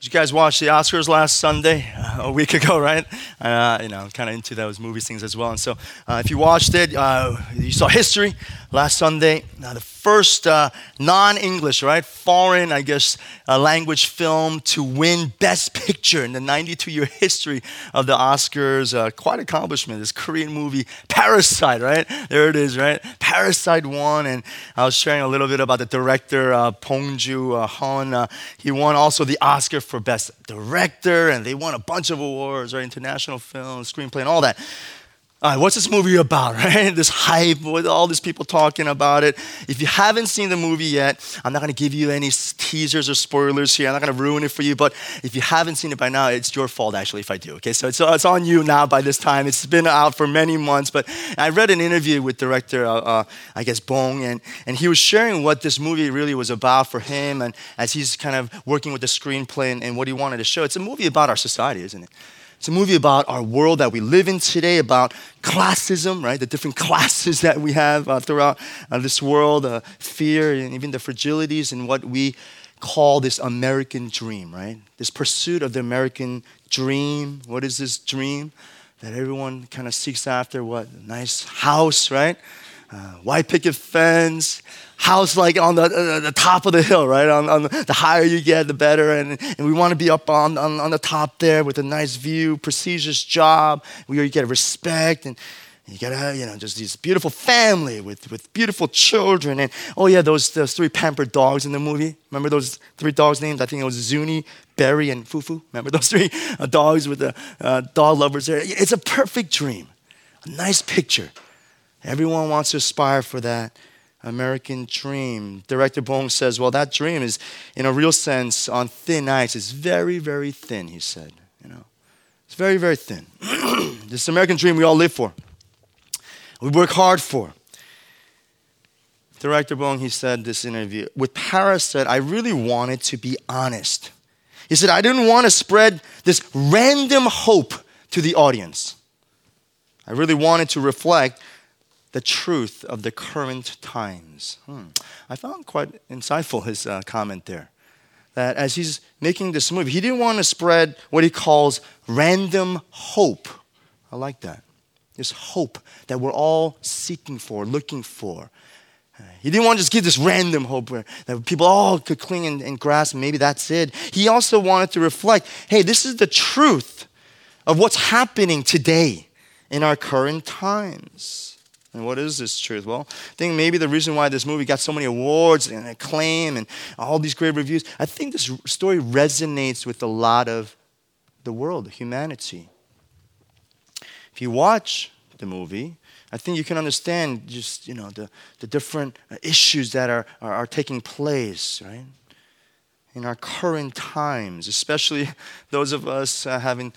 Did you guys watch the Oscars last Sunday, uh, a week ago, right? Uh, you know, kind of into those movie things as well. And so, uh, if you watched it, uh, you saw history last Sunday. Now, the first uh, non-English, right, foreign, I guess, uh, language film to win Best Picture in the 92-year history of the Oscars. quite accomplishment. This Korean movie, Parasite, right? There it is, right? Parasite won, and I was sharing a little bit about the director, uh, Bong Joon-ho. he won also the Oscar for Best Director, and they won a bunch of awards, right? International film, screenplay, and all that. All right, what's this movie about, right? This hype with all these people talking about it. If you haven't seen the movie yet, I'm not going to give you any teasers or spoilers here. I'm not going to ruin it for you, but if you haven't seen it by now, it's your fault actually if I do. Okay, so it's, it's on you now by this time. It's been out for many months, but I read an interview with director, uh, uh, I guess Bong, and, and he was sharing what this movie really was about for him, and as he's kind of working with the screenplay and, and what he wanted to show. It's a movie about our society, isn't it? It's a movie about our world that we live in today, about classism, right? The different classes that we have uh, throughout uh, this world, uh, fear, and even the fragilities and what we call this American dream, right? This pursuit of the American dream. What is this dream? That everyone kind of seeks after what? A nice house, right? Uh, white picket fence, house like on the, uh, the top of the hill, right? On, on the, higher you get, the better. And, and we want to be up on, on, on the top there with a nice view, prestigious job where you get respect and you gotta, you know, just this beautiful family with, with beautiful children. And oh, yeah, those, those three pampered dogs in the movie. Remember those three dogs' names? I think it was Zuni, Barry, and Fufu. Remember those three uh, dogs with the uh, dog lovers there? It's a perfect dream, a nice picture. Everyone wants to aspire for that. American dream. Director Bong says, well, that dream is, in a real sense, on thin ice. It's very, very thin, he said. You know, it's very, very thin. this American dream we all live for. We work hard for. Director Bong, he said this interview, with Parasite, I really wanted to be honest. He said, I didn't want to spread this random hope to the audience. I really wanted to reflect the truth of the current times. Hmm. I found quite insightful his uh, comment there. That as he's making this movie, he didn't want to spread what he calls random hope. I like that. This hope that we're all seeking for, looking for. He didn't want to just give this random hope where that people all could cling and, and grasp, maybe that's it. He also wanted to reflect hey, this is the truth of what's happening today in our current times. And what is this truth? Well, I think maybe the reason why this movie got so many awards and acclaim and all these great reviews, I think this story resonates with a lot of the world, humanity. If you watch the movie, I think you can understand just, you know, the, the different issues that are, are, are taking place, right? In our current times, especially those of us uh, having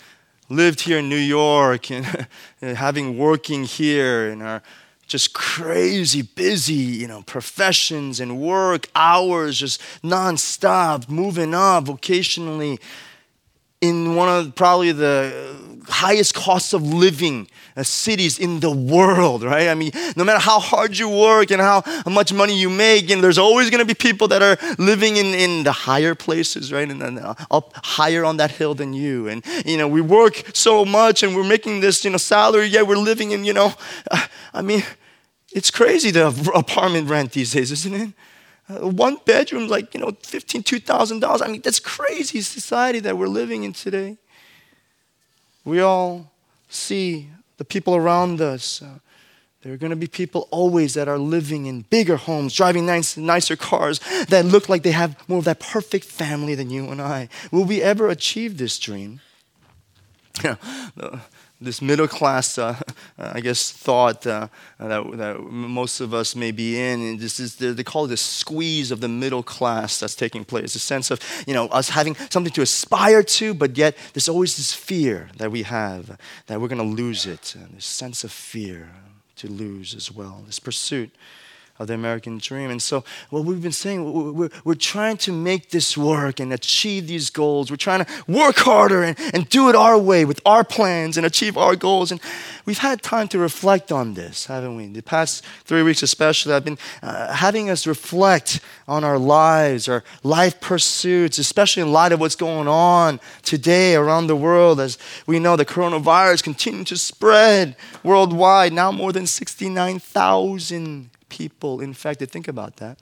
lived here in New York and having working here in our just crazy busy, you know, professions and work hours, just nonstop, moving up vocationally in one of probably the highest costs of living uh, cities in the world, right? I mean, no matter how hard you work and how, much money you make, and there's always going to be people that are living in, in the higher places, right? And, and uh, up higher on that hill than you. And, you know, we work so much and we're making this, you know, salary, yet we're living in, you know, uh, I mean, it's crazy the apartment rent these days, isn't it? Uh, one bedroom, like, you know, $15,000, $2,000. I mean, that's crazy society that we're living in today. We all see the people around us. Uh, there are going to be people always that are living in bigger homes, driving nice, nicer cars that look like they have more of that perfect family than you and I. Will we ever achieve this dream? Yeah, this middle class, uh, I guess, thought uh, that, that, most of us may be in. And this is the, they call it the squeeze of the middle class that's taking place. A sense of you know us having something to aspire to, but yet there's always this fear that we have that we're going to lose it. And this sense of fear to lose as well. This pursuit of the American dream. And so, what we've been saying, we're, we're trying to make this work and achieve these goals. We're trying to work harder and, and do it our way with our plans and achieve our goals. And we've had time to reflect on this, haven't we? The past three weeks, especially, I've been uh, having us reflect on our lives, our life pursuits, especially in light of what's going on today around the world as we know the coronavirus continues to spread worldwide. Now, more than 69,000 people infected. Think about that.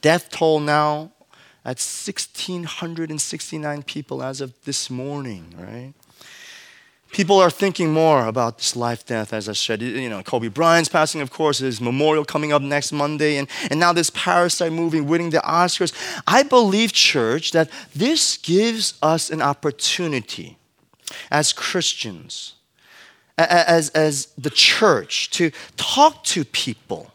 Death toll now at 1,669 people as of this morning, right? People are thinking more about this life death, as I said. You know, Kobe Bryant's passing, of course, his memorial coming up next Monday, and, and now this Parasite movie winning the Oscars. I believe, church, that this gives us an opportunity as Christians as, as the church to talk to people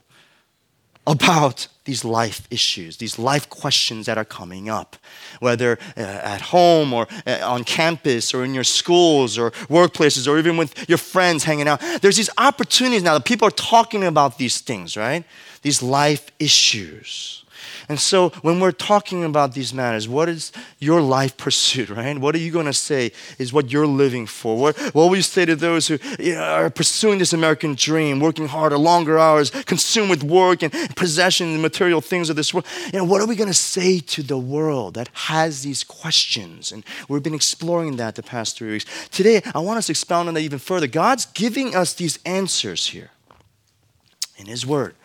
about these life issues, these life questions that are coming up, whether uh, at home or uh, on campus or in your schools or workplaces or even with your friends hanging out. There's these opportunities now that people are talking about these things, right? These life issues. And so when we're talking about these matters, what is your life pursuit, right? What are you going to say is what you're living for? What, what will you say to those who you know, are pursuing this American dream, working harder, longer hours, consumed with work and possessions and material things of this world? You know, what are we going to say to the world that has these questions? And we've been exploring that the past three weeks. Today, I want us to expound on that even further. God's giving us these answers here in His Word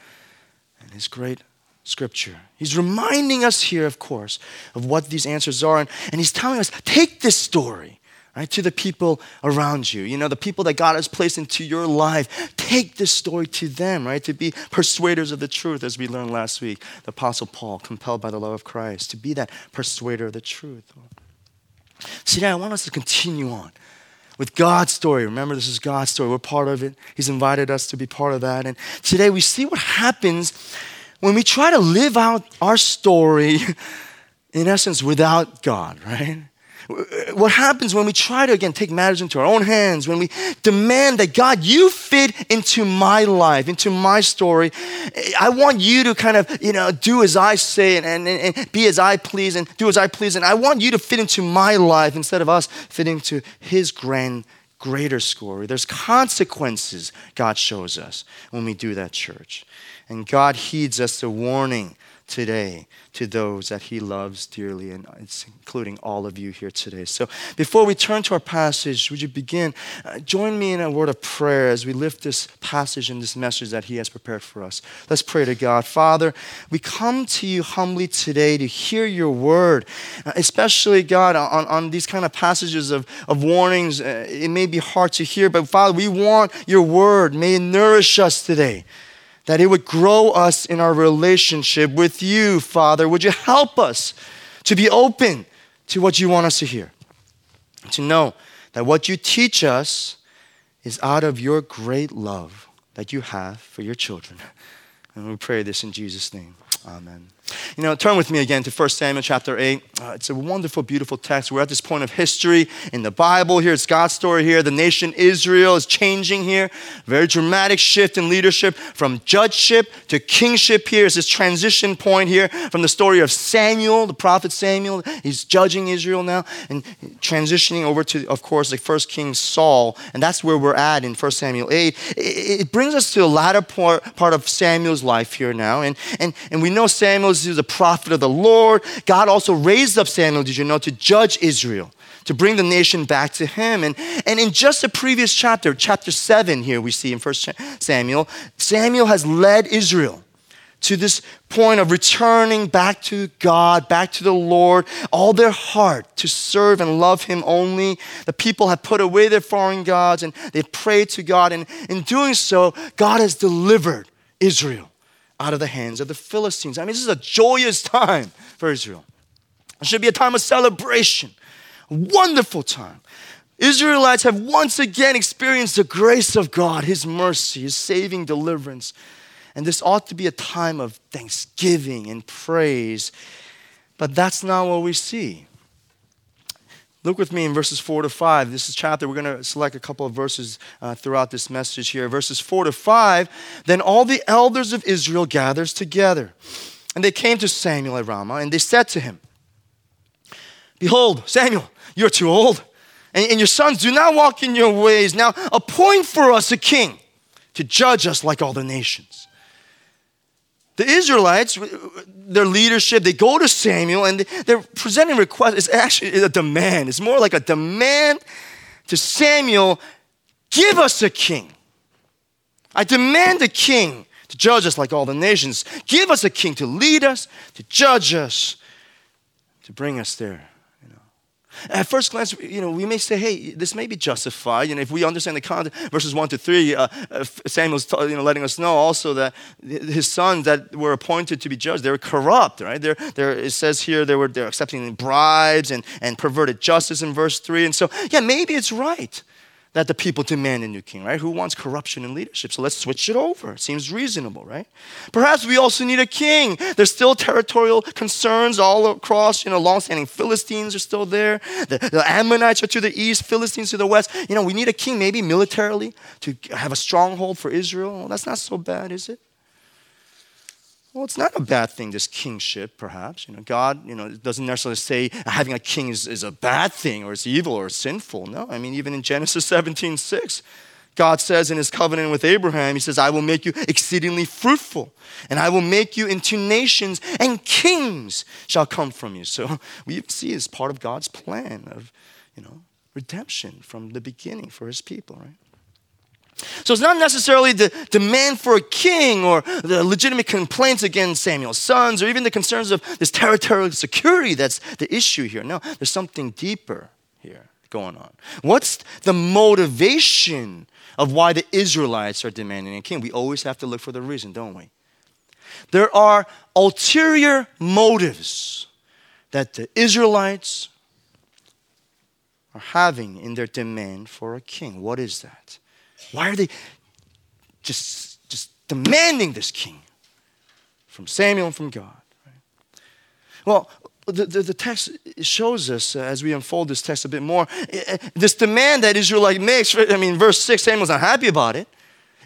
and His great Scripture. He's reminding us here, of course, of what these answers are. And, and he's telling us take this story. Right, to the people around you, you know, the people that God has placed into your life, take this story to them, right? To be persuaders of the truth, as we learned last week. The Apostle Paul, compelled by the love of Christ, to be that persuader of the truth. Today, I want us to continue on with God's story. Remember, this is God's story. We're part of it. He's invited us to be part of that. And today, we see what happens when we try to live out our story, in essence, without God, right? What happens when we try to, again, take matters into our own hands, when we demand that God, you fit into my life, into my story. I want you to kind of, you know, do as I say and, and, and be as I please and do as I please. And I want you to fit into my life instead of us fitting to his grand, greater story. There's consequences, God shows us, when we do that, church. And God heeds us the warning today to those that He loves dearly, and it's including all of you here today. So, before we turn to our passage, would you begin? Uh, join me in a word of prayer as we lift this passage and this message that He has prepared for us. Let's pray to God. Father, we come to you humbly today to hear your word, uh, especially, God, on, on these kind of passages of, of warnings. Uh, it may be hard to hear, but Father, we want your word. May it nourish us today that it would grow us in our relationship with you, Father. Would you help us to be open to what you want us to hear? To know that what you teach us is out of your great love that you have for your children. And we pray this in Jesus' name. Amen. You know, turn with me again to 1 Samuel chapter 8. Uh, it's a wonderful, beautiful text. We're at this point of history in the Bible here. It's God's story here. The nation Israel is changing here. Very dramatic shift in leadership from judgeship to kingship here. It's this transition point here from the story of Samuel, the prophet Samuel. He's judging Israel now and transitioning over to, of course, the first king Saul. And that's where we're at in 1 Samuel 8. It, brings us to the latter part, part of Samuel's life here now. And, and, and we know Samuel's he was a prophet of the Lord. God also raised up Samuel, did you know, to judge Israel, to bring the nation back to him. And, and in just the previous chapter, chapter 7 here we see in 1 Samuel, Samuel has led Israel to this point of returning back to God, back to the Lord, all their heart to serve and love Him only. The people have put away their foreign gods and they prayed to God. And in doing so, God has delivered Israel out of the hands of the Philistines. I mean, this is a joyous time for Israel. It should be a time of celebration, a wonderful time. Israelites have once again experienced the grace of God, His mercy, His saving deliverance. And this ought to be a time of thanksgiving and praise. But that's not what we see. Look with me in verses 4 to 5. This is chapter. We're going to select a couple of verses uh, throughout this message here. Verses 4 to 5. Then all the elders of Israel gathers together. And they came to Samuel at Ramah, and they said to him, Behold, Samuel, you're too old, and, and your sons do not walk in your ways. Now appoint for us a king to judge us like all the nations. The Israelites, their leadership, they go to Samuel and they're presenting requests. It's actually a demand. It's more like a demand to Samuel give us a king. I demand a king to judge us like all the nations. Give us a king to lead us, to judge us, to bring us there. At first glance, you know, we may say, hey, this may be justified. You know, if we understand the context, verses 1 to 3, uh, Samuel's you know, letting us know also that his sons that were appointed to be judged, they were corrupt, right? They're, they're, it says here they were they're accepting bribes and, and perverted justice in verse 3. And so, yeah, maybe it's right that the people demand a new king, right? Who wants corruption in leadership? So let's switch it over. Seems reasonable, right? Perhaps we also need a king. There's still territorial concerns all across, you know, long-standing Philistines are still there. The, the Ammonites are to the east, Philistines to the west. You know, we need a king maybe militarily to have a stronghold for Israel. Well, that's not so bad, is it? Well, it's not a bad thing, this kingship, perhaps. You know, God, you know, doesn't necessarily say having a king is, is a bad thing or it's evil or sinful. No, I mean, even in Genesis 17, 6, God says in his covenant with Abraham, he says, I will make you exceedingly fruitful, and I will make you into nations, and kings shall come from you. So we see it's part of God's plan of, you know, redemption from the beginning for his people, right? So it's not necessarily the demand for a king or the legitimate complaints against Samuel's sons or even the concerns of this territorial security that's the issue here. No, there's something deeper here going on. What's the motivation of why the Israelites are demanding a king? We always have to look for the reason, don't we? There are ulterior motives that the Israelites are having in their demand for a king. What is that? Why are they just, just demanding this king from Samuel and from God? Right? Well, the, the, the, text shows us uh, as we unfold this text a bit more uh, this demand that Israelite makes. I mean, verse 6, Samuel's not happy about it.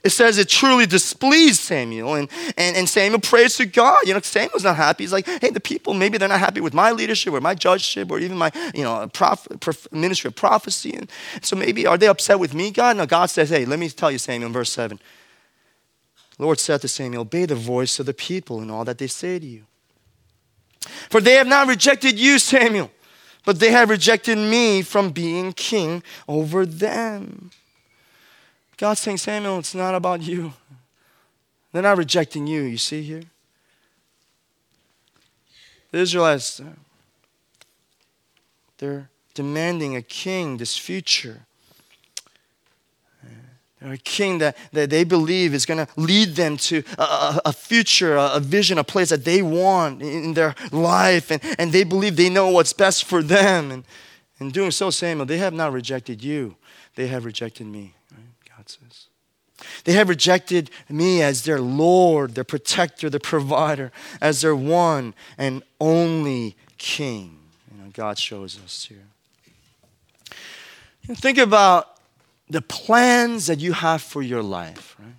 It says it truly displeased Samuel, and, and, and Samuel prays to God. You know, Samuel's not happy. He's like, hey, the people, maybe they're not happy with my leadership or my judgeship or even my, you know, prof, ministry of prophecy. And so maybe, are they upset with me, God? No, God says, hey, let me tell you, Samuel, in verse 7. Lord said to Samuel, obey the voice of the people in all that they say to you. For they have not rejected you, Samuel, but they have rejected me from being king over them. God's saying, Samuel, it's not about you. They're not rejecting you, you see here? The Israelites, uh, they're demanding a king, this future. Uh, a king that, that they believe is going to lead them to a, a future, a, a, vision, a place that they want in their life. And, and they believe they know what's best for them. And in doing so, Samuel, they have not rejected you, they have rejected me. They have rejected me as their Lord, their protector, their provider, as their one and only King. You know, God shows us here. Think about the plans that you have for your life, right?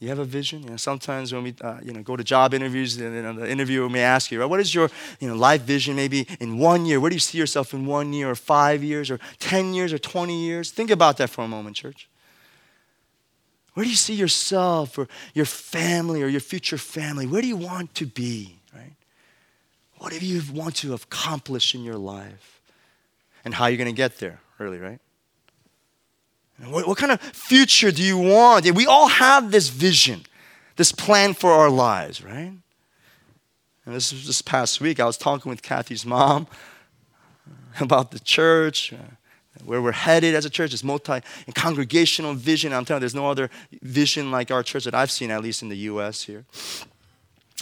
You have a vision. You know, sometimes when we, uh, you know, go to job interviews, and you know, the interviewer may ask you, right, what is your, you know, life vision? Maybe in one year. Where do you see yourself in one year, or five years, or ten years, or twenty years? Think about that for a moment, church. Where do you see yourself or your family or your future family? Where do you want to be, right? What do you want to accomplish in your life? And how are you're going to get there, really, right? What, what, kind of future do you want? We all have this vision, this plan for our lives, right? And this this past week, I was talking with Kathy's mom about the church, uh, where we're headed as a church, this multi and congregational vision. I'm telling you, there's no other vision like our church that I've seen, at least in the U.S. here.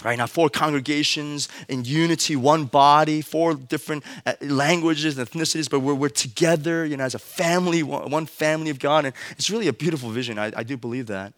Right now, four congregations in unity, one body, four different uh, languages and ethnicities, but we're, we're together, you know, as a family, one family of God. And it's really a beautiful vision. I, I do believe that.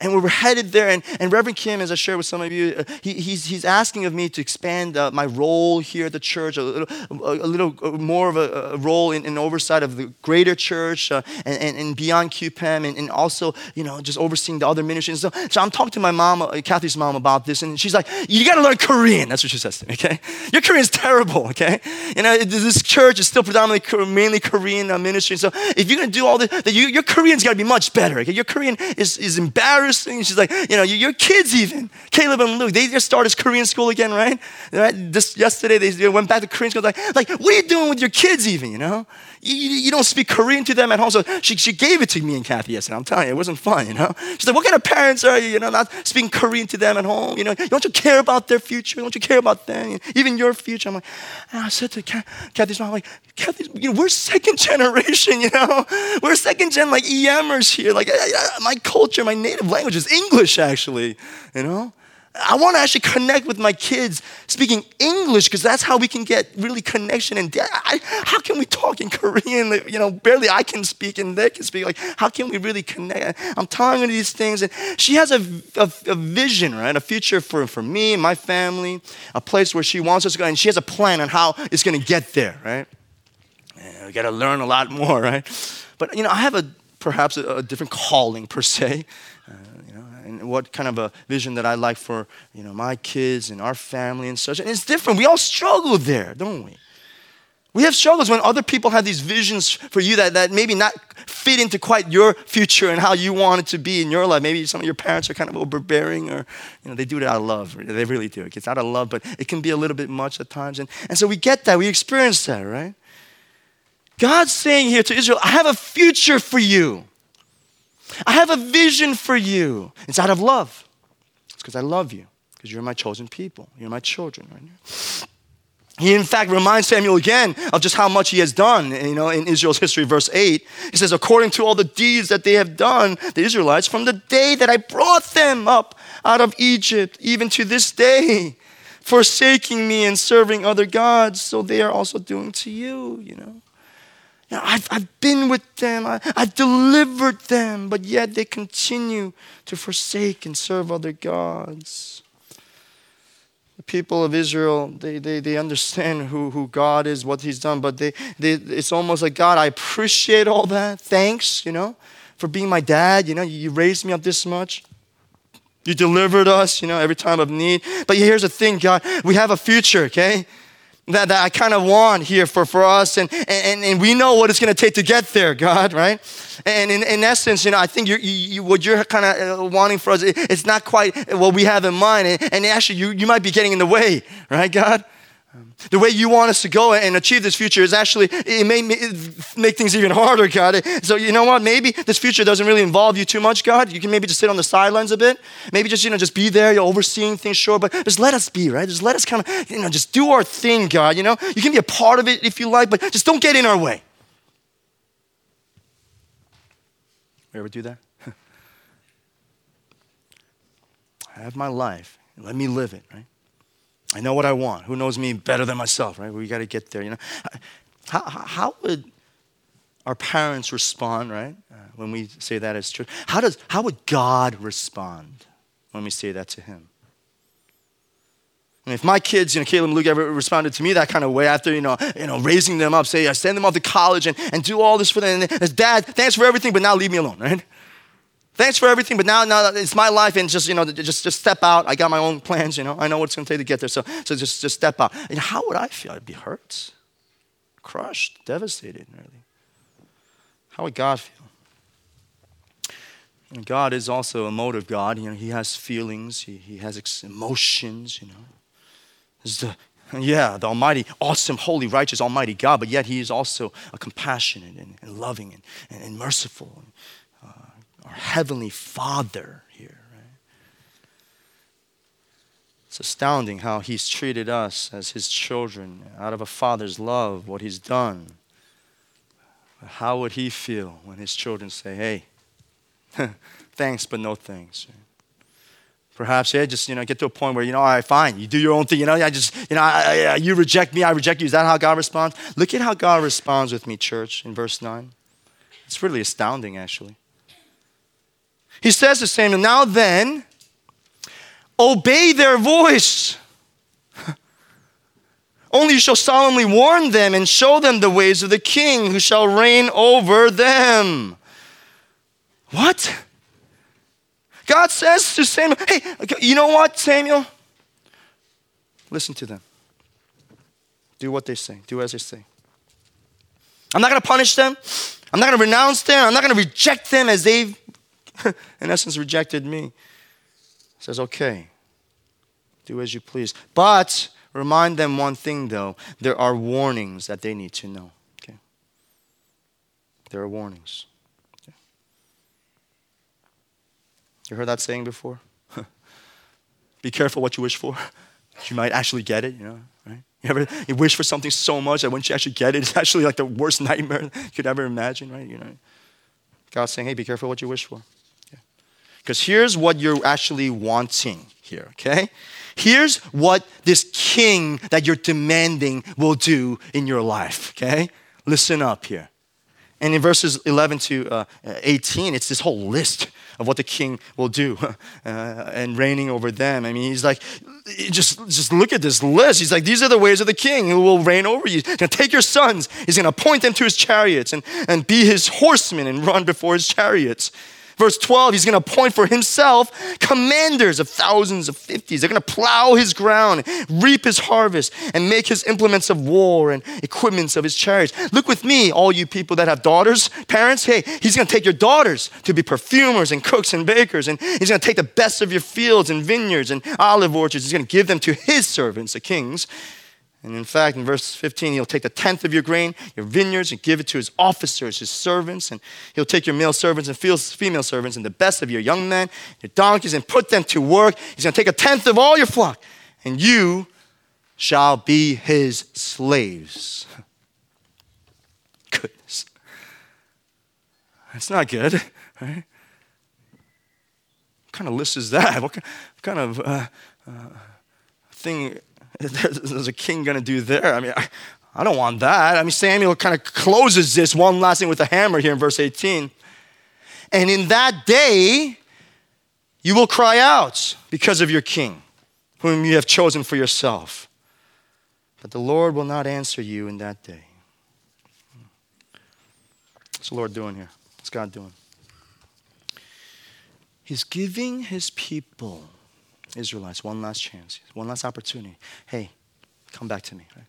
And we were headed there, and, and Reverend Kim, as I shared with some of you, uh, he, he's, he's asking of me to expand uh, my role here at the church, a little, a, a little uh, more of a, a role in, in, oversight of the greater church uh, and, and, and, beyond QPEM, and, and, also, you know, just overseeing the other ministries. So, so I'm talking to my mom, uh, Kathy's mom, about this, and she's like, you got to learn Korean. That's what she says to me, okay? Your Korean's terrible, okay? You know, this church is still predominantly, mainly Korean ministry. So if you're going to do all this, you, your Korean's got to be much better, okay? Your Korean is, is embarrassing embarrassing. She's like, you know, your kids even, Caleb and Luke, they just started Korean school again, right? right? Just yesterday, they went back to Korean school. Like, like, what are you doing with your kids even, you know? You, you, don't speak Korean to them at home. So she, she gave it to me and Kathy yesterday. I'm telling you, it wasn't fun, you know? She's like, what kind of parents are you, you know, not speaking Korean to them at home? You know, don't you care about their future? Don't you care about them? Even your future? I'm like, and I said to Kathy's mom, like, Kathy, you know, we're second generation, you know? We're second gen, like, EMers here. Like, my culture, my native language is English, actually, you know? I want to actually connect with my kids speaking English because that's how we can get really connection. And I, how can we talk in Korean? You know, barely I can speak and they can speak. Like, how can we really connect? I'm telling her these things, and she has a, a, a vision, right? A future for, for me, and my family, a place where she wants us to go, and she has a plan on how it's going to get there, right? we got to learn a lot more, right? But you know, I have a perhaps a, a different calling per se and what kind of a vision that I like for you know my kids and our family and such. And it's different. We all struggle there, don't we? We have struggles when other people have these visions for you that, that maybe not fit into quite your future and how you want it to be in your life. Maybe some of your parents are kind of overbearing or you know they do it out of love. They really do. It gets out of love, but it can be a little bit much at times. And, and so we get that, we experience that, right? God's saying here to Israel, I have a future for you. I have a vision for you. It's out of love. It's because I love you, because you're my chosen people. You're my children, right? He, in fact, reminds Samuel again of just how much he has done. You know, in Israel's history, verse 8, he says, According to all the deeds that they have done, the Israelites, from the day that I brought them up out of Egypt, even to this day, forsaking me and serving other gods, so they are also doing to you, you know. Know, I've, I've been with them, I, I've delivered them, but yet they continue to forsake and serve other gods. The people of Israel, they, they, they understand who, who God is, what He's done, but they, they, it's almost like, God, I appreciate all that. Thanks, you know, for being my dad. You know, you raised me up this much. You delivered us, you know, every time of need. But here's the thing, God, we have a future, okay? That, that I kind of want here for, for us. And, and, and we know what it's going to take to get there, God, right? And in, in essence, you know, I think you're, you, what you're kind of uh, wanting for us, it's not quite what we have in mind. And, and actually, you, you might be getting in the way, right, God? The way you want us to go and achieve this future is actually, it may make things even harder, God. So, you know what? Maybe this future doesn't really involve you too much, God. You can maybe just sit on the sidelines a bit. Maybe just, you know, just be there. You're overseeing things, sure. But just let us be, right? Just let us kind of, you know, just do our thing, God. You know, you can be a part of it if you like, but just don't get in our way. You ever do that? I have my life. Let me live it, right? I know what I want. Who knows me better than myself, right? We got to get there, you know. How, how would our parents respond, right, uh, when we say that as church? How, does, how would God respond when we say that to Him? And if my kids, you know, Caleb and Luke ever responded to me that kind of way after, you know, you know, raising them up, say, I send them off to college and, and do all this for them. And dad, thanks for everything, but now leave me alone, right? Thanks for everything, but now, now it's my life, and just you know, just just step out. I got my own plans, you know. I know what it's going to take to get there, so so just just step out. And how would I feel? I'd be hurt, crushed, devastated, really. How would God feel? And God is also a motive God. You know, He has feelings. He, he has emotions. You know, He's the yeah, the Almighty, awesome, holy, righteous, Almighty God. But yet He is also a compassionate and, and loving and, and, and merciful our Heavenly Father here. Right? It's astounding how He's treated us as His children out of a Father's love, what He's done. How would He feel when His children say, hey, thanks, but no thanks? Perhaps, yeah, just, you know, get to a point where, you know, all right, fine, you do your own thing, you know, I just, you know, I, I, you reject me, I reject you. Is that how God responds? Look at how God responds with me, church, in verse 9. It's really astounding, actually. He says to Samuel, Now then, obey their voice. Only you shall solemnly warn them and show them the ways of the king who shall reign over them. What? God says to Samuel, Hey, you know what, Samuel? Listen to them. Do what they say, do as they say. I'm not going to punish them. I'm not going to renounce them. I'm not going to reject them as they've, in essence, rejected me. Says, okay, do as you please. But remind them one thing, though there are warnings that they need to know. Okay? There are warnings. Okay? You heard that saying before? Be careful what you wish for. You might actually get it, you know, right? You ever you wish for something so much that once you actually get it, it's actually like the worst nightmare you could ever imagine, right? You know, God's saying, hey, be careful what you wish for. Because here's what you're actually wanting here, okay? Here's what this king that you're demanding will do in your life, okay? Listen up here. And in verses 11 to uh, 18, it's this whole list of what the king will do uh, and reigning over them. I mean, he's like, just, just look at this list. He's like, these are the ways of the king who will reign over you. He's going to take your sons. He's going to appoint them to his chariots and, and be his horsemen and run before his chariots. Verse 12, he's going to appoint for himself commanders of thousands of fifties. They're going to plow his ground, reap his harvest, and make his implements of war and equipments of his chariots. Look with me, all you people that have daughters, parents. Hey, he's going to take your daughters to be perfumers and cooks and bakers, and he's going to take the best of your fields and vineyards and olive orchards. He's going to give them to his servants, the kings and in fact, in verse 15, he'll take the tenth of your grain, your vineyards, and give it to his officers, his servants. And he'll take your male servants and female servants and the best of your young men, your donkeys, and put them to work. He's going to take a tenth of all your flock, and you shall be his slaves. Goodness. That's not good, right? What kind of list is that? What kind of uh, uh, thing there's a king going to do there? I mean, I, I don't want that. I mean, Samuel kind of closes this one last thing with a hammer here in verse 18. And in that day, you will cry out because of your king, whom you have chosen for yourself. But the Lord will not answer you in that day. What's the Lord doing here? What's God doing? He's giving his people Israelites, one last chance, one last opportunity. Hey, come back to me. Right?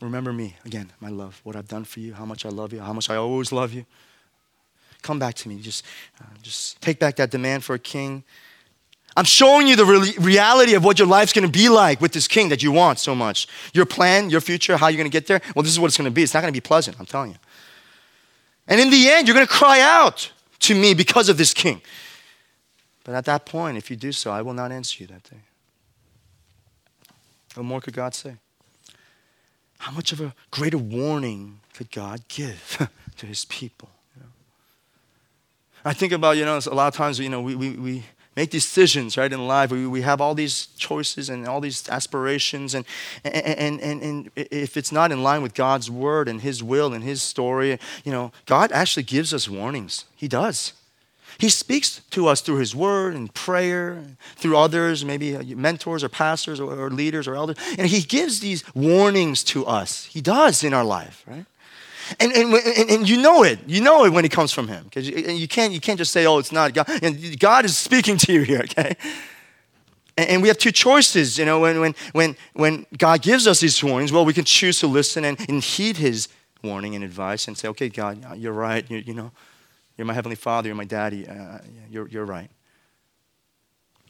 Remember me again, my love, what I've done for you, how much I love you, how much I always love you. Come back to me. Just, uh, just take back that demand for a king. I'm showing you the re- reality of what your life's to be like with this king that you want so much. Your plan, your future, how you're to get there. Well, this is what it's to be. It's not to be pleasant, I'm telling you. And in the end, you're to cry out to me because of this king. But at that point, if you do so, I will not answer you that day. What more could God say? How much of a greater warning could God give to his people? You know? I think about, you know, a lot of times, you know, we, we, we make decisions, right, in life. We, we have all these choices and all these aspirations. And, and, and, and if it's not in line with God's word and his will and his story, you know, God actually gives us warnings. He does. He speaks to us through His Word and prayer, through others, maybe uh, mentors or pastors or, leaders or elders. And He gives these warnings to us. He does in our life, right? And, and, and, and, you know it. You know it when it comes from him. Because you, you, can't, you can't just say, oh, it's not God. And God is speaking to you here, okay? And, and, we have two choices, you know, when, when, when, when God gives us these warnings, well, we can choose to listen and, and heed his warning and advice and say, okay, God, you're right, you, you know. You're my heavenly father, you're my daddy. Uh, you're, you're right.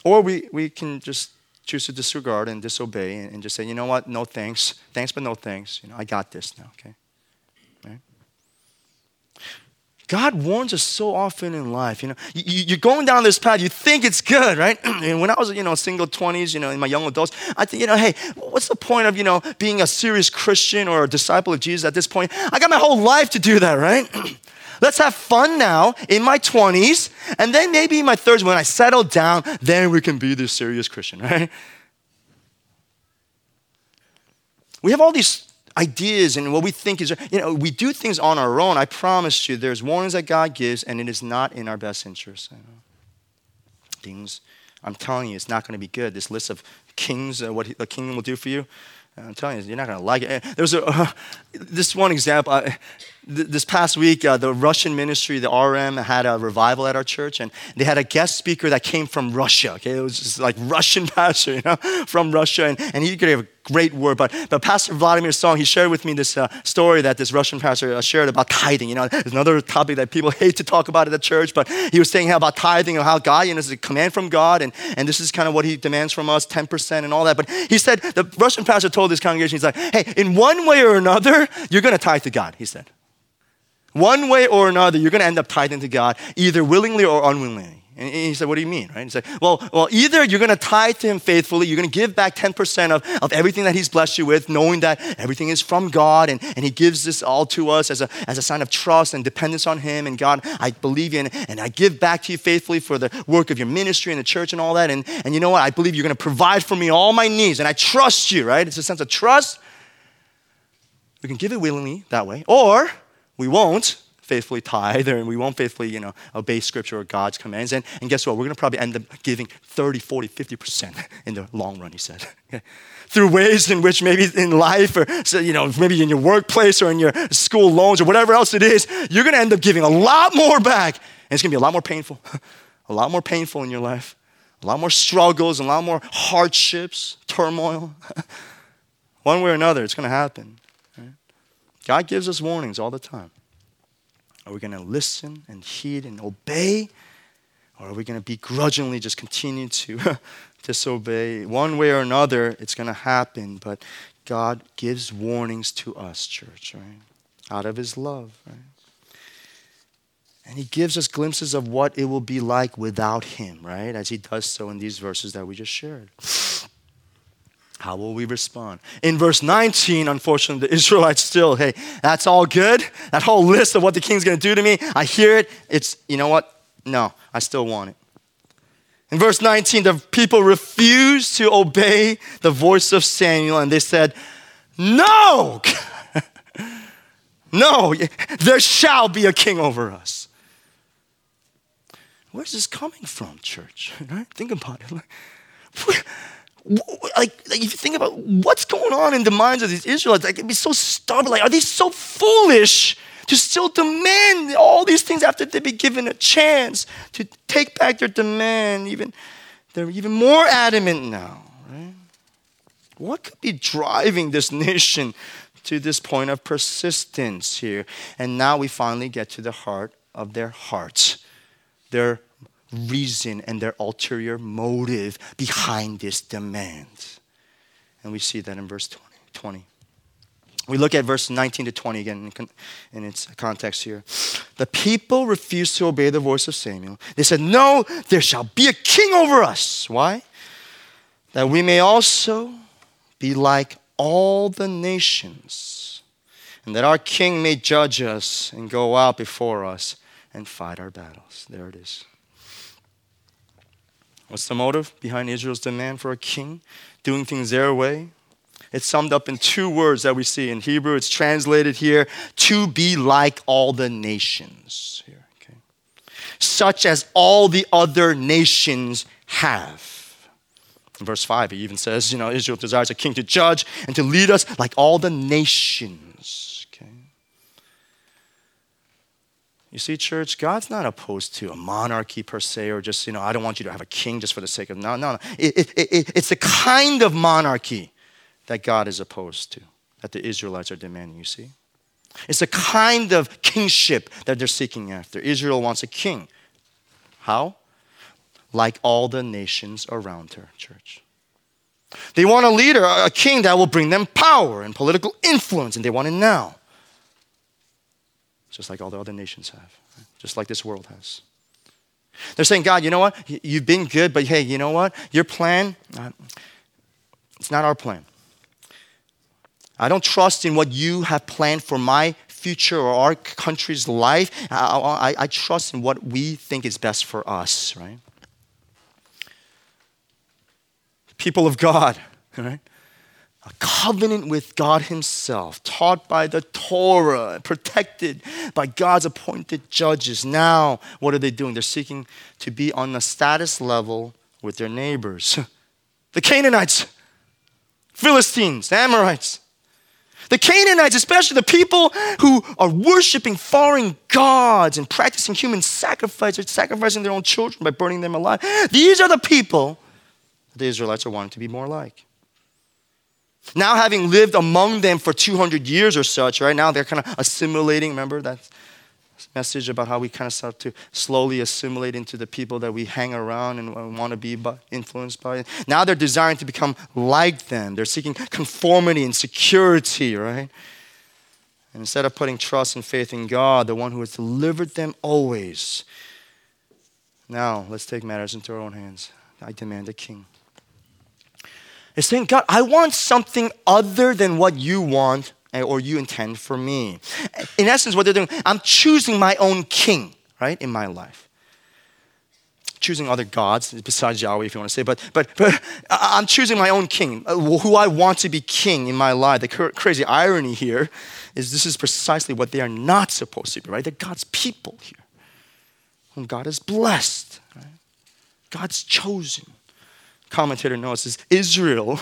Or we, we can just choose to disregard and disobey and, and, just say, you know what, no thanks. Thanks, but no thanks. You know, I got this now, okay? Right? God warns us so often in life. You know, you, are going down this path, you think it's good, right? and when I was, you know, single 20s, you know, in my young adults, I think, you know, hey, what's the point of, you know, being a serious Christian or a disciple of Jesus at this point? I got my whole life to do that, right? Let's have fun now in my 20s, and then maybe in my 30s, when I settle down, then we can be this serious Christian, right? We have all these ideas and what we think is, you know, we do things on our own. I promise you, there's warnings that God gives, and it is not in our best interest. Things, I'm telling you, it's not going to be good. This list of kings, uh, what the kingdom will do for you, I'm telling you, you're not going to like it. There was a, uh, this one example. Uh, th- this past week, uh, the Russian ministry, the RM, had a revival at our church, and they had a guest speaker that came from Russia. Okay, it was just like Russian pastor, you know, from Russia, and, and he gave a great word. But, but Pastor Vladimir Song, he shared with me this uh, story that this Russian pastor uh, shared about tithing. You know, there's another topic that people hate to talk about at the church, but he was saying about tithing and how God, you know, is a command from God, and, and this is kind of what he demands from us, 10% and all that. But he said, the Russian pastor told this congregation, he's like, hey, in one way or another, you're going to tithe to God, he said. One way or another, you're going to end up tithing to God, either willingly or unwillingly. And he said, What do you mean? Right? He said, Well, well either you're going to tithe to him faithfully, you're going to give back 10% of, of everything that he's blessed you with, knowing that everything is from God, and, and he gives this all to us as a, as a sign of trust and dependence on him. And God, I believe in, and I give back to you faithfully for the work of your ministry and the church and all that. And, and you know what? I believe you're going to provide for me all my needs, and I trust you, right? It's a sense of trust. We can give it willingly that way, or we won't faithfully tithe and we won't faithfully, you know, obey scripture or God's commands. And, and guess what? We're going to probably end up giving 30, 40, 50% in the long run, he said. Through ways in which maybe in life or, you know, maybe in your workplace or in your school loans or whatever else it is, you're going to end up giving a lot more back. And it's going to be a lot more painful, a lot more painful in your life, a lot more struggles, a lot more hardships, turmoil. One way or another, it's going to happen. God gives us warnings all the time. Are we going to listen and heed and obey? Or are we going to begrudgingly just continue to disobey? One way or another, it's going to happen. But God gives warnings to us, church, right? Out of His love, right? And He gives us glimpses of what it will be like without Him, right? As He does so in these verses that we just shared. How will we respond? In verse 19, unfortunately, the Israelites still, hey, that's all good. That whole list of what the king's going to do to me, I hear it. It's, you know what? No, I still want it. In verse 19, the people refused to obey the voice of Samuel and they said, No, no, there shall be a king over us. Where's this coming from, church? Right? Think about it like, like if you think about what's going on in the minds of these Israelites, like it'd be so stubborn. Like, are they so foolish to still demand all these things after they've been given a chance to take back their demand? Even they're even more adamant now, right? What could be driving this nation to this point of persistence here? And now we finally get to the heart of their hearts. Their reason and their ulterior motive behind this demand. And we see that in verse 20. 20. We look at verse 19 to 20 again in its context here. The people refused to obey the voice of Samuel. They said, No, there shall be a king over us. Why? That we may also be like all the nations, and that our king may judge us and go out before us and fight our battles. There it is. What's the motive behind Israel's demand for a king? Doing things their way? It's summed up in two words that we see in Hebrew. It's translated here to be like all the nations. Here, okay? Such as all the other nations have. In verse 5, he even says, you know, Israel desires a king to judge and to lead us like all the nations. You see, church, God's not opposed to a monarchy per se, or just, you know, I don't want you to have a king just for the sake of, no, no, no. It, it, it, it's the kind of monarchy that God is opposed to, that the Israelites are demanding, you see? It's the kind of kingship that they're seeking after. Israel wants a king. How? Like all the nations around her, church. They want a leader, a king that will bring them power and political influence, and they want it now just like all the other nations have, just like this world has. They're saying, God, you know what? You've been good, but hey, you know what? Your plan, uh, it's not our plan. I don't trust in what you have planned for my future or our country's life. I, I, I trust in what we think is best for us, right? People of God, right? A covenant with God Himself, taught by the Torah, protected by God's appointed judges. Now, what are they doing? They're seeking to be on a status level with their neighbors the Canaanites, Philistines, Amorites. The Canaanites, especially the people who are worshiping foreign gods and practicing human sacrifice, or sacrificing their own children by burning them alive. These are the people the Israelites are wanting to be more like. Now, having lived among them for 200 years or such, right now they're kind of assimilating. Remember that message about how we kind of start to slowly assimilate into the people that we hang around and want to be influenced by. Now they're desiring to become like them. They're seeking conformity and security, right? And instead of putting trust and faith in God, the one who has delivered them always, now let's take matters into our own hands. I demand a king is saying, God, I want something other than what you want eh, or you intend for me. In essence, what they're doing, I'm choosing my own king, right, in my life. Choosing other gods besides Yahweh, if you want to say, but but but I'm choosing my own king, uh, who I want to be king in my life. The crazy irony here is this is precisely what they are not supposed to be, right? They're God's people here, whom God has blessed, right? God's chosen commentator notes is Israel,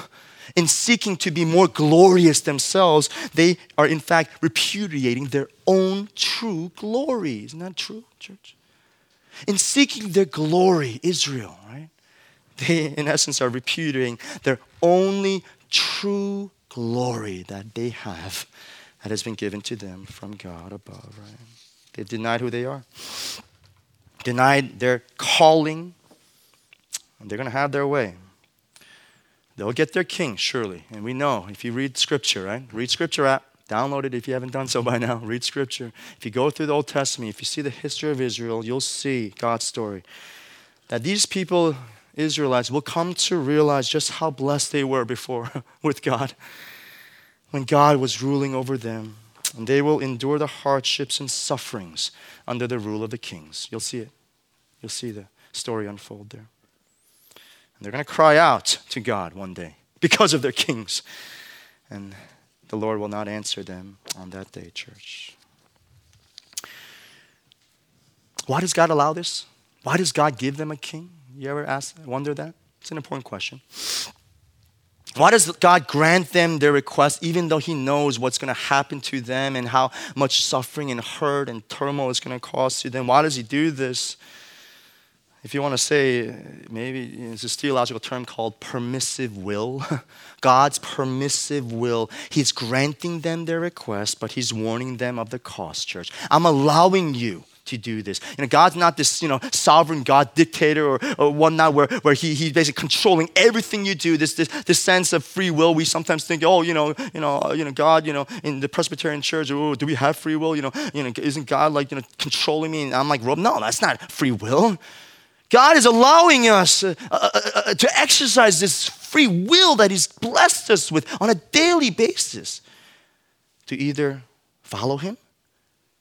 in seeking to be more glorious themselves, they are in fact repudiating their own true glory. Isn't that true, church? In seeking their glory, Israel, right? They, in essence, are repudiating their only true glory that they have that has been given to them from God above, right? They've denied who they are, denied their calling, and they're going to have their way. They'll get their king, surely. And we know if you read scripture, right? Read scripture app. Download it if you haven't done so by now. Read scripture. If you go through the Old Testament, if you see the history of Israel, you'll see God's story. That these people, Israelites, will come to realize just how blessed they were before with God when God was ruling over them. And they will endure the hardships and sufferings under the rule of the kings. You'll see it. You'll see the story unfold there. They're going to cry out to God one day because of their kings. And the Lord will not answer them on that day, church. Why does God allow this? Why does God give them a king? You ever ask, wonder that? It's an important question. Why does God grant them their request even though He knows what's going to happen to them and how much suffering and hurt and turmoil is going to cause to them? Why does He do this? If you want to say, maybe it's a theological term called permissive will. God's permissive will. He's granting them their request, but He's warning them of the cost, church. I'm allowing you to do this. You know, God's not this, you know, sovereign God dictator or, or whatnot where, where he, he's basically controlling everything you do. This, this, this sense of free will, we sometimes think, oh, you know, you know, uh, you know, God, you know, in the Presbyterian church, oh, do we have free will? You know, you know, isn't God like, you know, controlling me? And I'm like, no, that's not free will. God is allowing us uh, uh, uh, uh, to exercise this free will that He's blessed us with on a daily basis to either follow Him,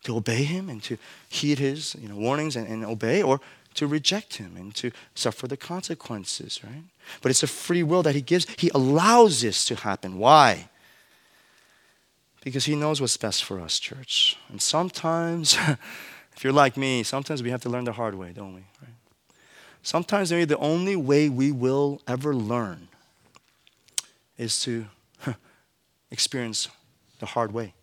to obey Him, and to heed His you know, warnings and, and obey, or to reject Him and to suffer the consequences, right? But it's a free will that He gives. He allows this to happen. Why? Because He knows what's best for us, church. And sometimes, if you're like me, sometimes we have to learn the hard way, don't we? Right? Sometimes maybe the only way we will ever learn is to experience the hard way,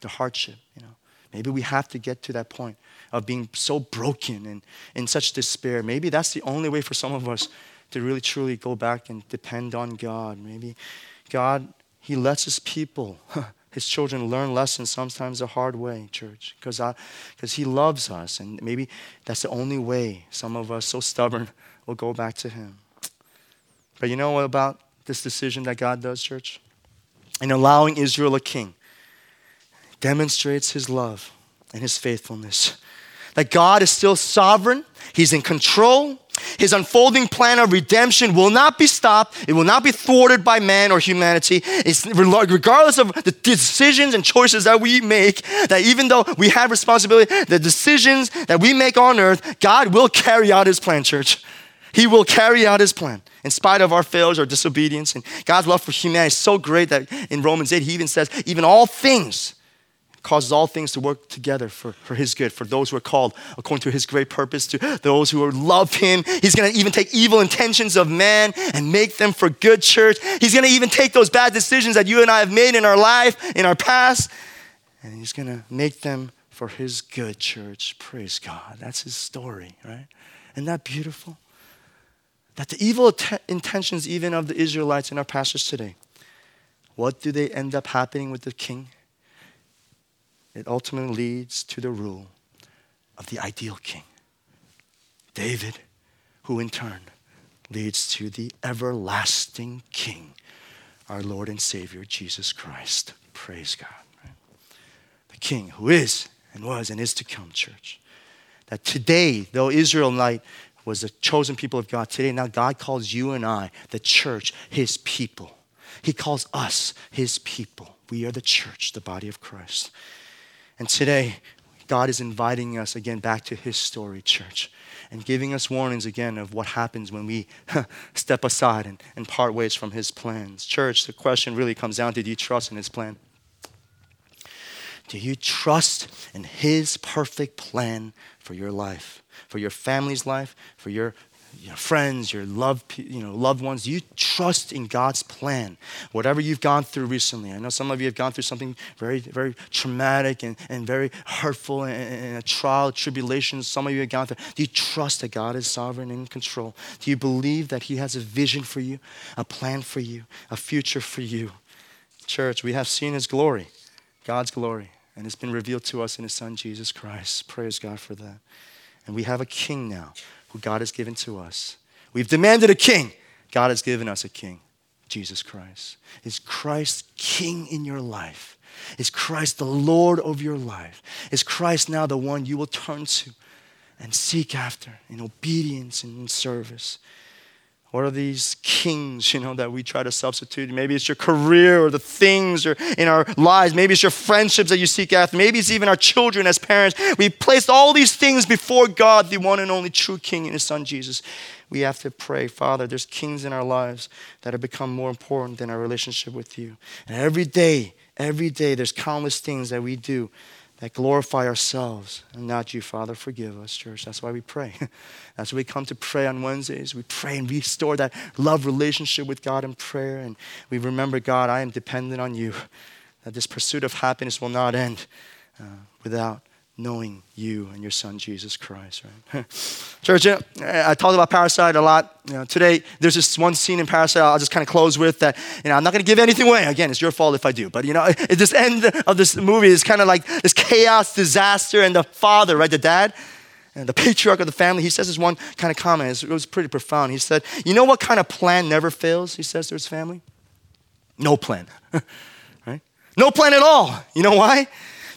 the hardship, you know. Maybe we have to get to that point of being so broken and in such despair. Maybe that's the only way for some of us to really truly go back and depend on God. Maybe God, He lets His people his children learn lessons sometimes the hard way, church, because he loves us, and maybe that's the only way some of us so stubborn will go back to him. But you know what about this decision that God does, church? In allowing Israel a king, demonstrates his love and his faithfulness. That God is still sovereign, he's in control, his unfolding plan of redemption will not be stopped. It will not be thwarted by man or humanity. It's regardless of the decisions and choices that we make, that even though we have responsibility, the decisions that we make on earth, God will carry out his plan, church. He will carry out his plan in spite of our failures, our disobedience. And God's love for humanity is so great that in Romans 8, He even says, even all things causes all things to work together for, for his good, for those who are called according to his great purpose, to those who love him. He's going to even take evil intentions of man and make them for good, church. He's going to even take those bad decisions that you and I have made in our life, in our past, and he's going to make them for his good, church. Praise God. That's his story, right? Isn't that beautiful? That the evil intentions, even of the Israelites in our pastors today, what do they end up happening with the king? It ultimately leads to the rule of the ideal king, David, who in turn leads to the everlasting king, our Lord and Savior, Jesus Christ. Praise God. The king who is and was and is to come, church. That today, though Israelite was the chosen people of God, today now God calls you and I, the church, his people. He calls us his people. We are the church, the body of Christ. And today, God is inviting us again back to His story, church, and giving us warnings again of what happens when we step aside and, and part ways from His plans. Church, the question really comes down to do you trust in His plan? Do you trust in His perfect plan for your life, for your family's life, for your you know, friends, your loved, you know, loved ones, you trust in God's plan. Whatever you've gone through recently, I know some of you have gone through something very, very traumatic and, and very hurtful and, and a trial, tribulation. Some of you have gone through. Do you trust that God is sovereign and in control? Do you believe that He has a vision for you, a plan for you, a future for you? Church, we have seen His glory, God's glory, and it's been revealed to us in His Son, Jesus Christ. Praise God for that. And we have a king now God has given to us. We've demanded a king. God has given us a king, Jesus Christ. Is Christ king in your life? Is Christ the Lord of your life? Is Christ now the one you will turn to and seek after in obedience and in service? What are these kings, you know, that we try to substitute? Maybe it's your career or the things or in our lives. Maybe it's your friendships that you seek after. Maybe it's even our children as parents. We placed all these things before God, the one and only true King and His Son Jesus. We have to pray, Father, there's kings in our lives that have become more important than our relationship with you. And every day, every day, there's countless things that we do that glorify ourselves and not you, Father. Forgive us, church. That's why we pray. That's why we come to pray on Wednesdays. We pray and restore that love relationship with God in prayer. And we remember, God, I am dependent on you, that this pursuit of happiness will not end uh, without knowing you and your son Jesus Christ. Right? Church, I talked about Parasite a lot. You know, today, there's this one scene in Parasite I'll just kind of close with that. You know, I'm not going to give anything away. Again, it's your fault if I do. But you know, at this end of this movie is kind of like this chaos, disaster, and the father, right, the dad. And the patriarch of the family, he says this one kind of comment. It was pretty profound. He said, You know what kind of plan never fails? He says to his family. No plan. right? No plan at all. You know why?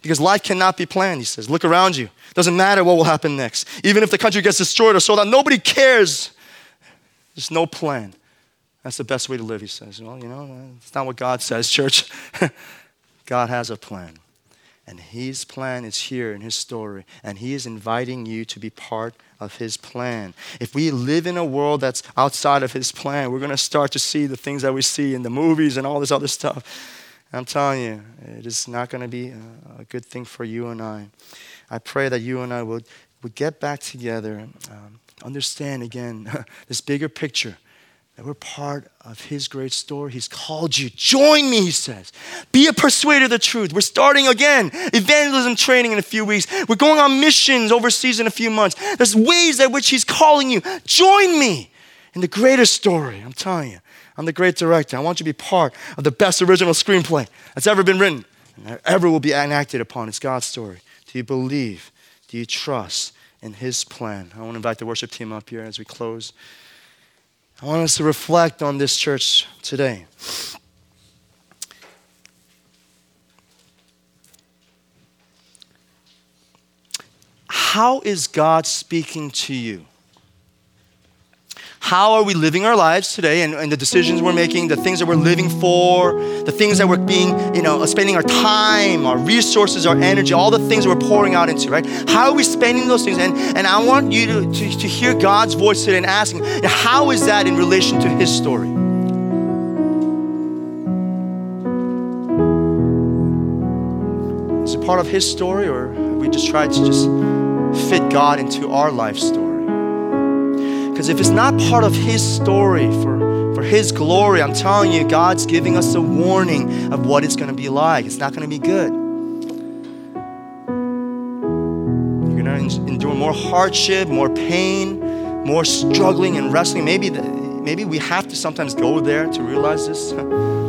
Because life cannot be planned, he says. Look around you. Doesn't matter what will happen next. Even if the country gets destroyed or sold out, nobody cares. There's no plan. That's the best way to live, he says. Well, you know, it's not what God says, church. God has a plan. And his plan is here in his story. And he is inviting you to be part of his plan. If we live in a world that's outside of his plan, we're going to start to see the things that we see in the movies and all this other stuff. I'm telling you, it is not going to be a good thing for you and I. I pray that you and I would, would get back together, um, understand again this bigger picture that we're part of His great story. He's called you. Join me, He says. Be a persuader of the truth. We're starting again evangelism training in a few weeks. We're going on missions overseas in a few months. There's ways at which He's calling you. Join me in the greater story. I'm telling you. I'm the great director. I want you to be part of the best original screenplay that's ever been written and ever will be enacted upon. It's God's story. Do you believe? Do you trust in His plan? I want to invite the worship team up here as we close. I want us to reflect on this church today. How is God speaking to you? How are we living our lives today and, and the decisions we're making, the things that we're living for, the things that we're being, you know, uh, spending our time, our resources, our energy, all the things we're pouring out into, right? How are we spending those things? And, and I want you to, to, to hear God's voice today and asking, how is that in relation to His story? Is it part of His story, or we just tried to just fit God into our life story? Because if it's not part of His story for, for His glory, I'm telling you, God's giving us a warning of what it's going to be like. It's not going to be good. You're going to endure more hardship, more pain, more struggling and wrestling. Maybe, the, maybe we have to sometimes go there to realize this.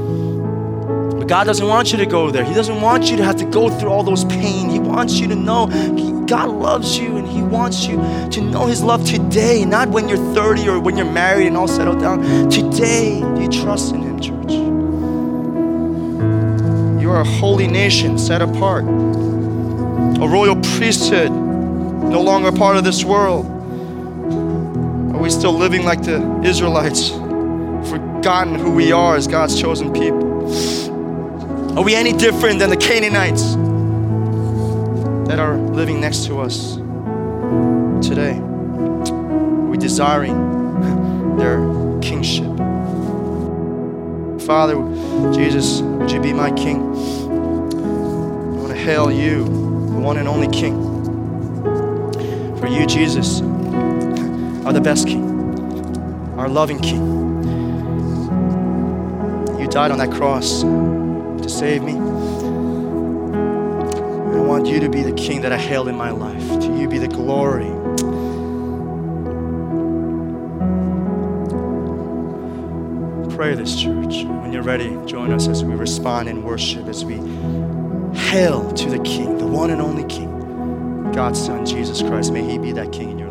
God doesn't want you to go there. He doesn't want you to have to go through all those pain. He wants you to know God loves you and He wants you to know His love today, not when you're 30 or when you're married and all settled down. Today, do you trust in Him, church? You are a holy nation set apart, a royal priesthood, no longer part of this world. Are we still living like the Israelites, forgotten who we are as God's chosen people? Are we any different than the Canaanites? that are living next to us today? Are we desiring their kingship? Father, Jesus, would you be my king? I want to hail you, the one and only king. For you, Jesus, are the best king, our loving king. You died on that cross save me I want you to be the king that I hail in my life. To you be the glory. Pray this, church. When you're ready, join us as we respond in worship, as we hail to the King, the one and only King, God's Son, Jesus Christ. May He be that King in your